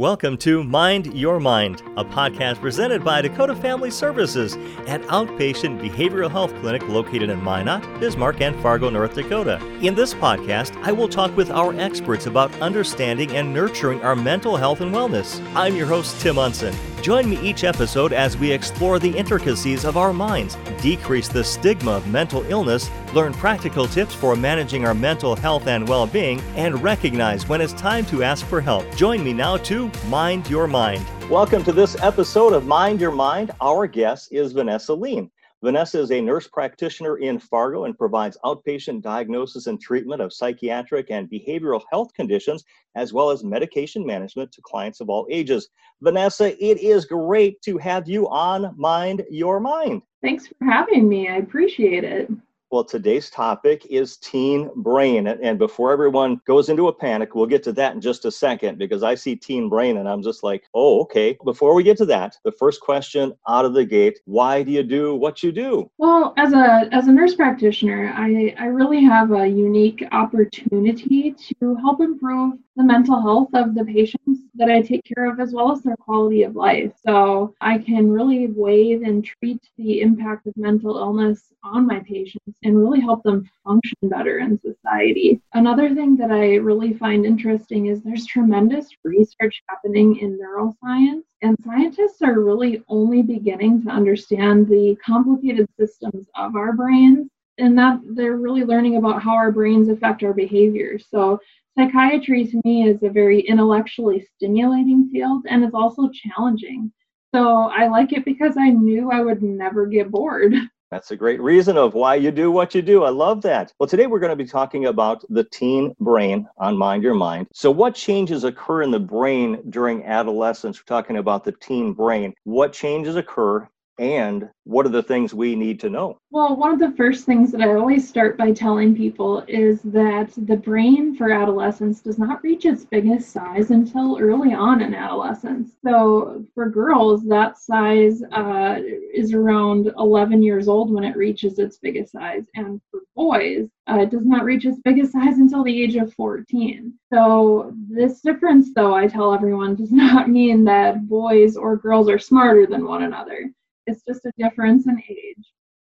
Welcome to Mind Your Mind, a podcast presented by Dakota Family Services, an outpatient behavioral health clinic located in Minot, Bismarck, and Fargo, North Dakota. In this podcast, I will talk with our experts about understanding and nurturing our mental health and wellness. I'm your host, Tim Unson. Join me each episode as we explore the intricacies of our minds, decrease the stigma of mental illness, learn practical tips for managing our mental health and well being, and recognize when it's time to ask for help. Join me now to Mind Your Mind. Welcome to this episode of Mind Your Mind. Our guest is Vanessa Lean. Vanessa is a nurse practitioner in Fargo and provides outpatient diagnosis and treatment of psychiatric and behavioral health conditions, as well as medication management to clients of all ages. Vanessa, it is great to have you on Mind Your Mind. Thanks for having me. I appreciate it. Well, today's topic is teen brain. And before everyone goes into a panic, we'll get to that in just a second because I see teen brain and I'm just like, oh, okay. Before we get to that, the first question out of the gate, why do you do what you do? Well, as a as a nurse practitioner, I, I really have a unique opportunity to help improve the mental health of the patients that I take care of as well as their quality of life. So I can really weigh and treat the impact of mental illness on my patients and really help them function better in society. Another thing that I really find interesting is there's tremendous research happening in neuroscience and scientists are really only beginning to understand the complicated systems of our brains and that they're really learning about how our brains affect our behavior. So psychiatry to me is a very intellectually stimulating field and it's also challenging. So I like it because I knew I would never get bored. That's a great reason of why you do what you do. I love that. Well, today we're going to be talking about the teen brain on Mind Your Mind. So, what changes occur in the brain during adolescence? We're talking about the teen brain. What changes occur and what are the things we need to know? Well, one of the first things that I always start by telling people is that the brain for adolescence does not reach its biggest size until early on in adolescence. So, for girls, that size uh, is around 11 years old when it reaches its biggest size. And for boys, uh, it does not reach its biggest size until the age of 14. So, this difference, though, I tell everyone, does not mean that boys or girls are smarter than one another. It's just a difference in age.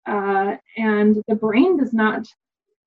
Uh, and the brain does not,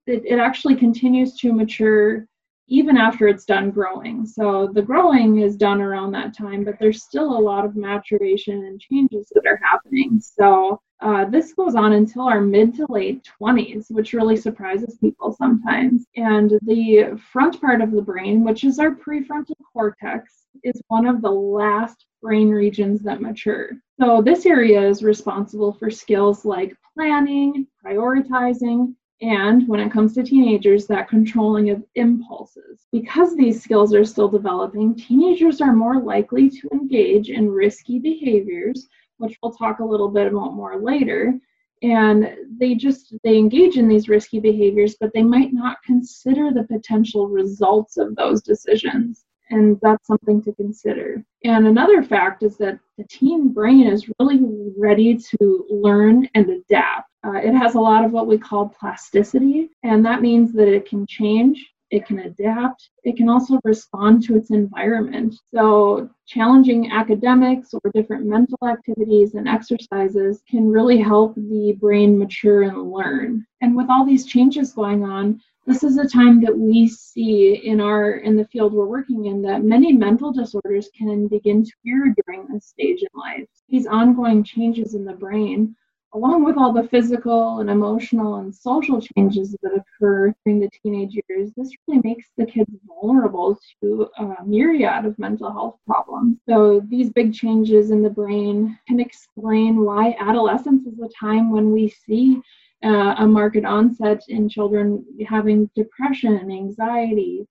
it, it actually continues to mature even after it's done growing. So the growing is done around that time, but there's still a lot of maturation and changes that are happening. So uh, this goes on until our mid to late 20s, which really surprises people sometimes. And the front part of the brain, which is our prefrontal cortex, is one of the last brain regions that mature. So, this area is responsible for skills like planning, prioritizing, and when it comes to teenagers, that controlling of impulses. Because these skills are still developing, teenagers are more likely to engage in risky behaviors, which we'll talk a little bit about more later. And they just they engage in these risky behaviors, but they might not consider the potential results of those decisions and that's something to consider. And another fact is that the teen brain is really ready to learn and adapt. Uh, it has a lot of what we call plasticity, and that means that it can change, it can adapt, it can also respond to its environment. So, challenging academics or different mental activities and exercises can really help the brain mature and learn. And with all these changes going on, this is a time that we see in our in the field we're working in that many mental disorders can begin to appear during this stage in life. These ongoing changes in the brain along with all the physical and emotional and social changes that occur during the teenage years this really makes the kids vulnerable to a myriad of mental health problems. So these big changes in the brain can explain why adolescence is a time when we see uh, a marked onset in children having depression, anxiety,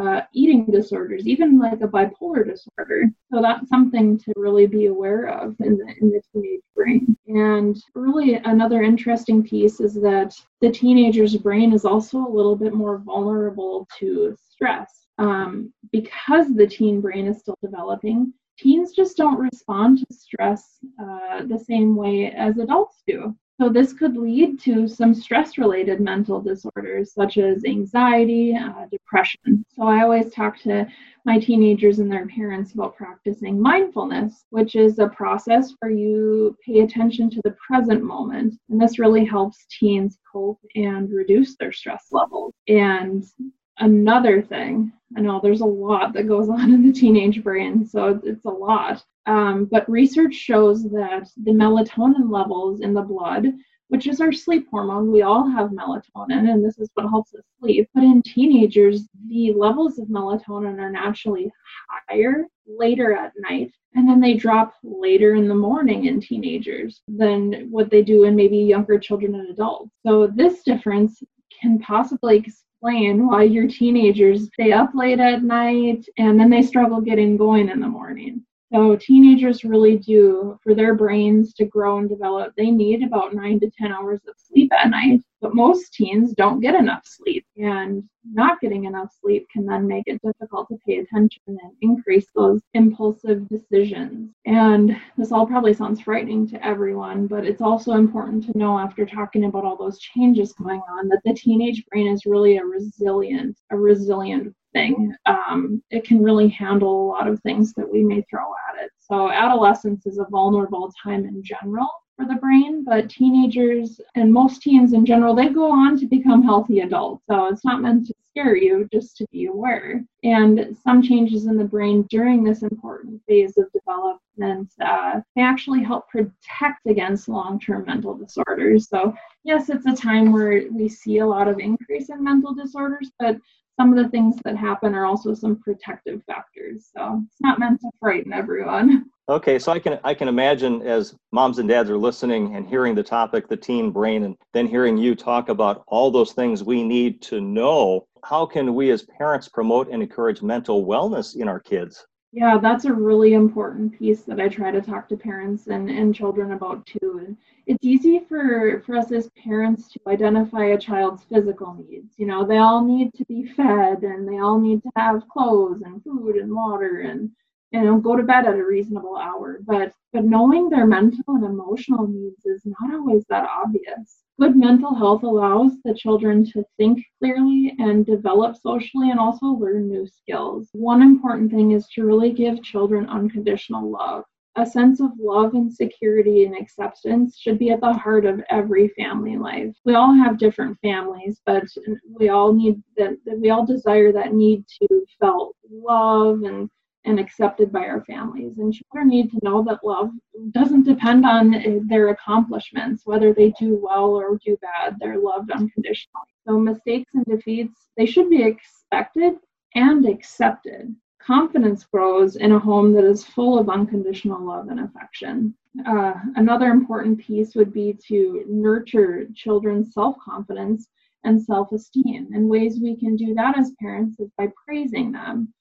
uh, eating disorders, even like a bipolar disorder. So that's something to really be aware of in the, in the teenage brain. And really, another interesting piece is that the teenager's brain is also a little bit more vulnerable to stress. Um, because the teen brain is still developing, teens just don't respond to stress uh, the same way as adults do. So, this could lead to some stress related mental disorders such as anxiety, uh, depression. So, I always talk to my teenagers and their parents about practicing mindfulness, which is a process where you pay attention to the present moment. And this really helps teens cope and reduce their stress levels. And another thing, I know there's a lot that goes on in the teenage brain, so it's a lot. Um, but research shows that the melatonin levels in the blood which is our sleep hormone. We all have melatonin, and this is what helps us sleep. But in teenagers, the levels of melatonin are naturally higher later at night, and then they drop later in the morning in teenagers than what they do in maybe younger children and adults. So, this difference can possibly explain why your teenagers stay up late at night and then they struggle getting going in the morning. So teenagers really do, for their brains to grow and develop, they need about nine to 10 hours of sleep at night. But most teens don't get enough sleep, and not getting enough sleep can then make it difficult to pay attention and increase those impulsive decisions. And this all probably sounds frightening to everyone, but it's also important to know after talking about all those changes going on that the teenage brain is really a resilient, a resilient thing. Um, it can really handle a lot of things that we may throw at it. So, adolescence is a vulnerable time in general for the brain, but teenagers and most teens in general, they go on to become healthy adults. So, it's not meant to scare you, just to be aware. And some changes in the brain during this important phase of development uh, they actually help protect against long term mental disorders. So, yes, it's a time where we see a lot of increase in mental disorders, but some of the things that happen are also some protective factors. So it's not meant to frighten everyone. Okay, so I can I can imagine as moms and dads are listening and hearing the topic, the teen brain, and then hearing you talk about all those things we need to know. How can we as parents promote and encourage mental wellness in our kids? Yeah, that's a really important piece that I try to talk to parents and, and children about too. And it's easy for, for us as parents to identify a child's physical needs. You know, they all need to be fed and they all need to have clothes and food and water and you know go to bed at a reasonable hour. But but knowing their mental and emotional needs is not always that obvious. Good mental health allows the children to think clearly and develop socially and also learn new skills. One important thing is to really give children unconditional love. A sense of love and security and acceptance should be at the heart of every family life. We all have different families, but we all need that, we all desire that need to felt love and and accepted by our families. And children need to know that love doesn't depend on their accomplishments, whether they do well or do bad, they're loved unconditionally. So mistakes and defeats, they should be expected and accepted. Confidence grows in a home that is full of unconditional love and affection. Uh, another important piece would be to nurture children's self confidence and self esteem. And ways we can do that as parents is by praising them,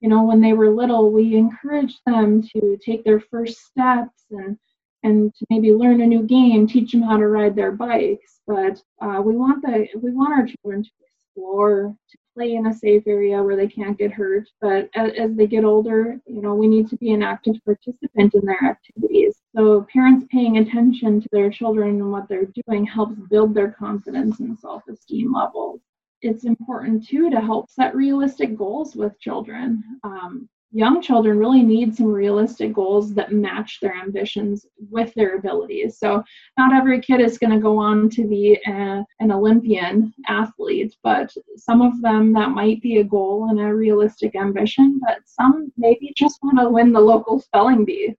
you know when they were little we encouraged them to take their first steps and and to maybe learn a new game teach them how to ride their bikes. But uh, we want the we want our children to explore to play in a safe area where they can't get hurt. But as, as they get older you know we need to be an active participant in their activities. So parents paying attention to their children and what they're doing helps build their confidence and self-esteem levels it's important too to help set realistic goals with children. Um, young children really need some realistic goals that match their ambitions with their abilities. So, not every kid is going to go on to be a, an Olympian athlete, but some of them that might be a goal and a realistic ambition, but some maybe just want to win the local spelling bee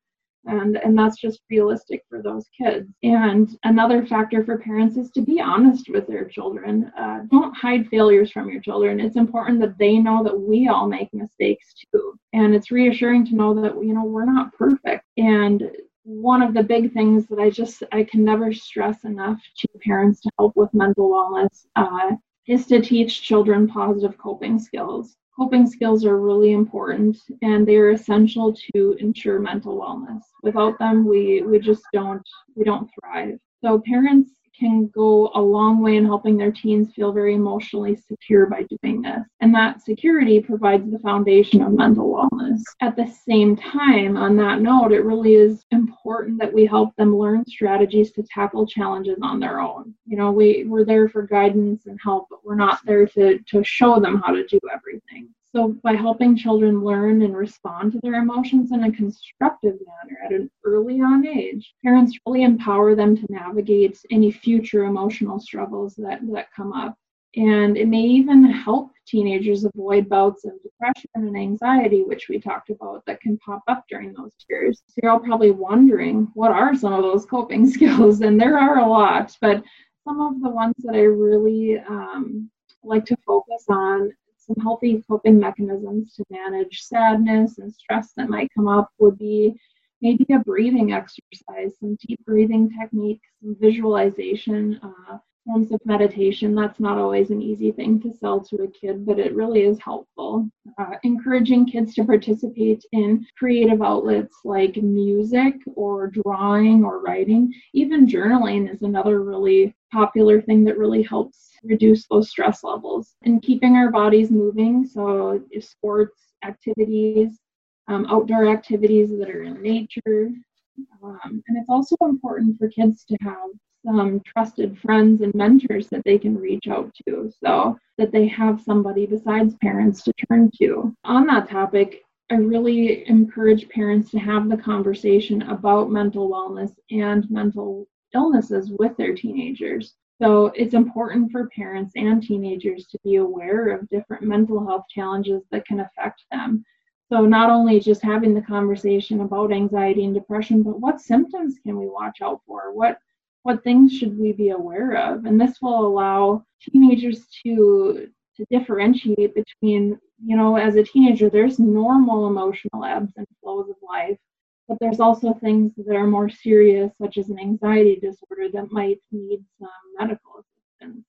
and and that's just realistic for those kids. And another factor for parents is to be honest with their children. Uh, don't hide failures from your children. It's important that they know that we all make mistakes too. And it's reassuring to know that you know we're not perfect. And one of the big things that i just i can never stress enough to parents to help with mental wellness uh, is to teach children positive coping skills coping skills are really important and they are essential to ensure mental wellness. Without them we we just don't we don't thrive. So parents can go a long way in helping their teens feel very emotionally secure by doing this. And that security provides the foundation of mental wellness. At the same time, on that note, it really is important that we help them learn strategies to tackle challenges on their own. You know, we, we're there for guidance and help, but we're not there to, to show them how to do everything. So, by helping children learn and respond to their emotions in a constructive manner at an early on age, parents really empower them to navigate any future emotional struggles that, that come up. And it may even help teenagers avoid bouts of depression and anxiety, which we talked about, that can pop up during those years. So you're all probably wondering what are some of those coping skills? And there are a lot, but some of the ones that I really um, like to focus on some healthy coping mechanisms to manage sadness and stress that might come up would be maybe a breathing exercise, some deep breathing techniques, some visualization, uh, forms of meditation. That's not always an easy thing to sell to a kid, but it really is helpful. Uh, encouraging kids to participate in creative outlets like music or drawing or writing. Even journaling is another really popular thing that really helps reduce those stress levels. And keeping our bodies moving, so sports, activities, um, outdoor activities that are in nature. Um, and it's also important for kids to have some trusted friends and mentors that they can reach out to so that they have somebody besides parents to turn to. On that topic, I really encourage parents to have the conversation about mental wellness and mental illnesses with their teenagers. So it's important for parents and teenagers to be aware of different mental health challenges that can affect them. So not only just having the conversation about anxiety and depression, but what symptoms can we watch out for? What what things should we be aware of? And this will allow teenagers to to differentiate between, you know, as a teenager, there's normal emotional ebbs and flows of life, but there's also things that are more serious, such as an anxiety disorder that might need some medical assistance.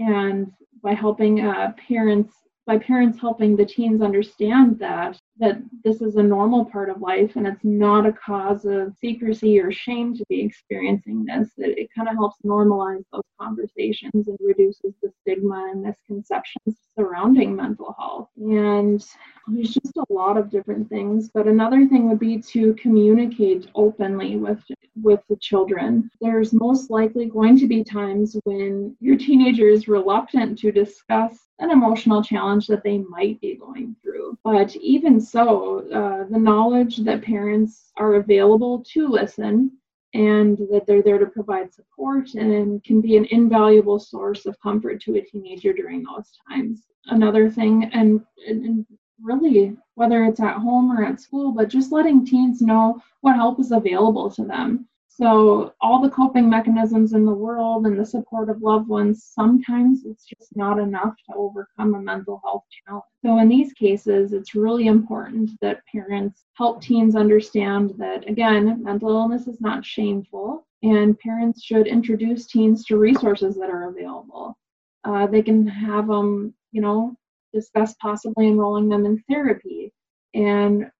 And by helping uh, parents by parents helping the teens understand that that this is a normal part of life and it's not a cause of secrecy or shame to be experiencing this that it kind of helps normalize those conversations and reduces the stigma and misconceptions surrounding mental health and there's just a lot of different things but another thing would be to communicate openly with with the children there's most likely going to be times when your teenager is reluctant to discuss an emotional challenge that they might be going through. But even so, uh, the knowledge that parents are available to listen and that they're there to provide support and can be an invaluable source of comfort to a teenager during those times. Another thing, and, and really, whether it's at home or at school, but just letting teens know what help is available to them. So, all the coping mechanisms in the world and the support of loved ones, sometimes it's just not enough to overcome a mental health challenge. So, in these cases, it's really important that parents help teens understand that, again, mental illness is not shameful, and parents should introduce teens to resources that are available. Uh, they can have them, you know, discuss possibly enrolling them in therapy. And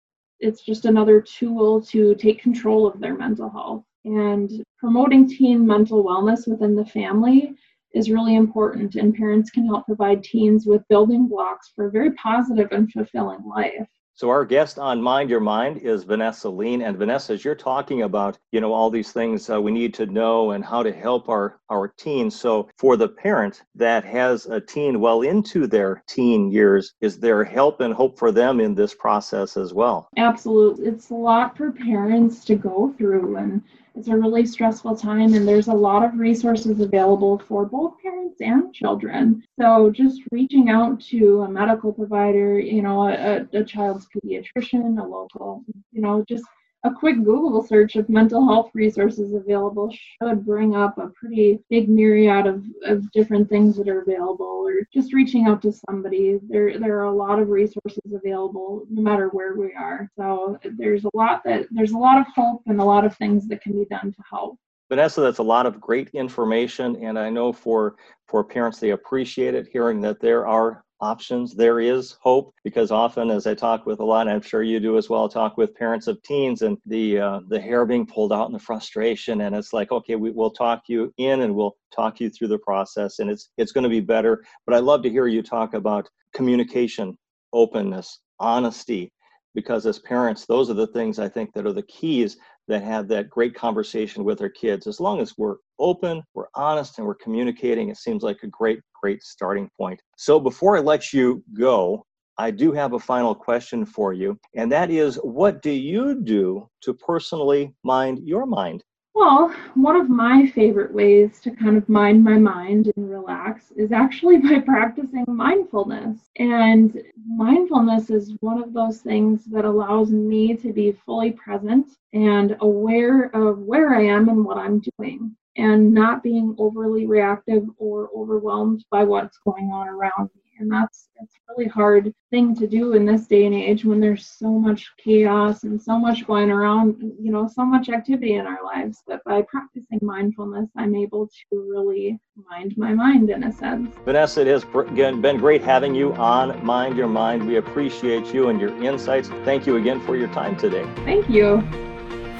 it's just another tool to take control of their mental health. And promoting teen mental wellness within the family is really important, and parents can help provide teens with building blocks for a very positive and fulfilling life. So our guest on Mind Your Mind is Vanessa Lean. And Vanessa, as you're talking about, you know, all these things uh, we need to know and how to help our, our teens. So for the parent that has a teen well into their teen years, is there help and hope for them in this process as well? Absolutely. It's a lot for parents to go through and it's a really stressful time and there's a lot of resources available for both parents and children. So just reaching out to a medical provider you know a, a child's pediatrician a local you know just a quick Google search of mental health resources available should bring up a pretty big myriad of, of different things that are available or just reaching out to somebody. There there are a lot of resources available no matter where we are. So there's a lot that there's a lot of hope and a lot of things that can be done to help. Vanessa, that's a lot of great information, and I know for for parents they appreciate it hearing that there are options. There is hope because often, as I talk with a lot, I'm sure you do as well, talk with parents of teens and the uh, the hair being pulled out and the frustration, and it's like, okay, we, will talk you in and we'll talk you through the process, and it's it's going to be better. But I love to hear you talk about communication, openness, honesty, because as parents, those are the things I think that are the keys that have that great conversation with our kids. As long as we're open, we're honest, and we're communicating, it seems like a great, great starting point. So before I let you go, I do have a final question for you, and that is what do you do to personally mind your mind? Well, one of my favorite ways to kind of mind my mind and relax is actually by practicing mindfulness. And mindfulness is one of those things that allows me to be fully present and aware of where I am and what I'm doing and not being overly reactive or overwhelmed by what's going on around me and that's a really hard thing to do in this day and age when there's so much chaos and so much going around you know so much activity in our lives. But by practicing mindfulness i'm able to really mind my mind in a sense. Vanessa it has been great having you on mind your mind. We appreciate you and your insights. Thank you again for your time today. Thank you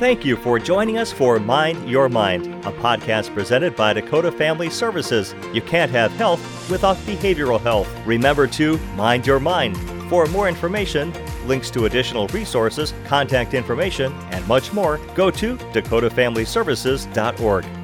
Thank you for joining us for Mind Your Mind, a podcast presented by Dakota Family Services. You can't have health without behavioral health. Remember to mind your mind. For more information, links to additional resources, contact information, and much more, go to dakotafamilyservices.org.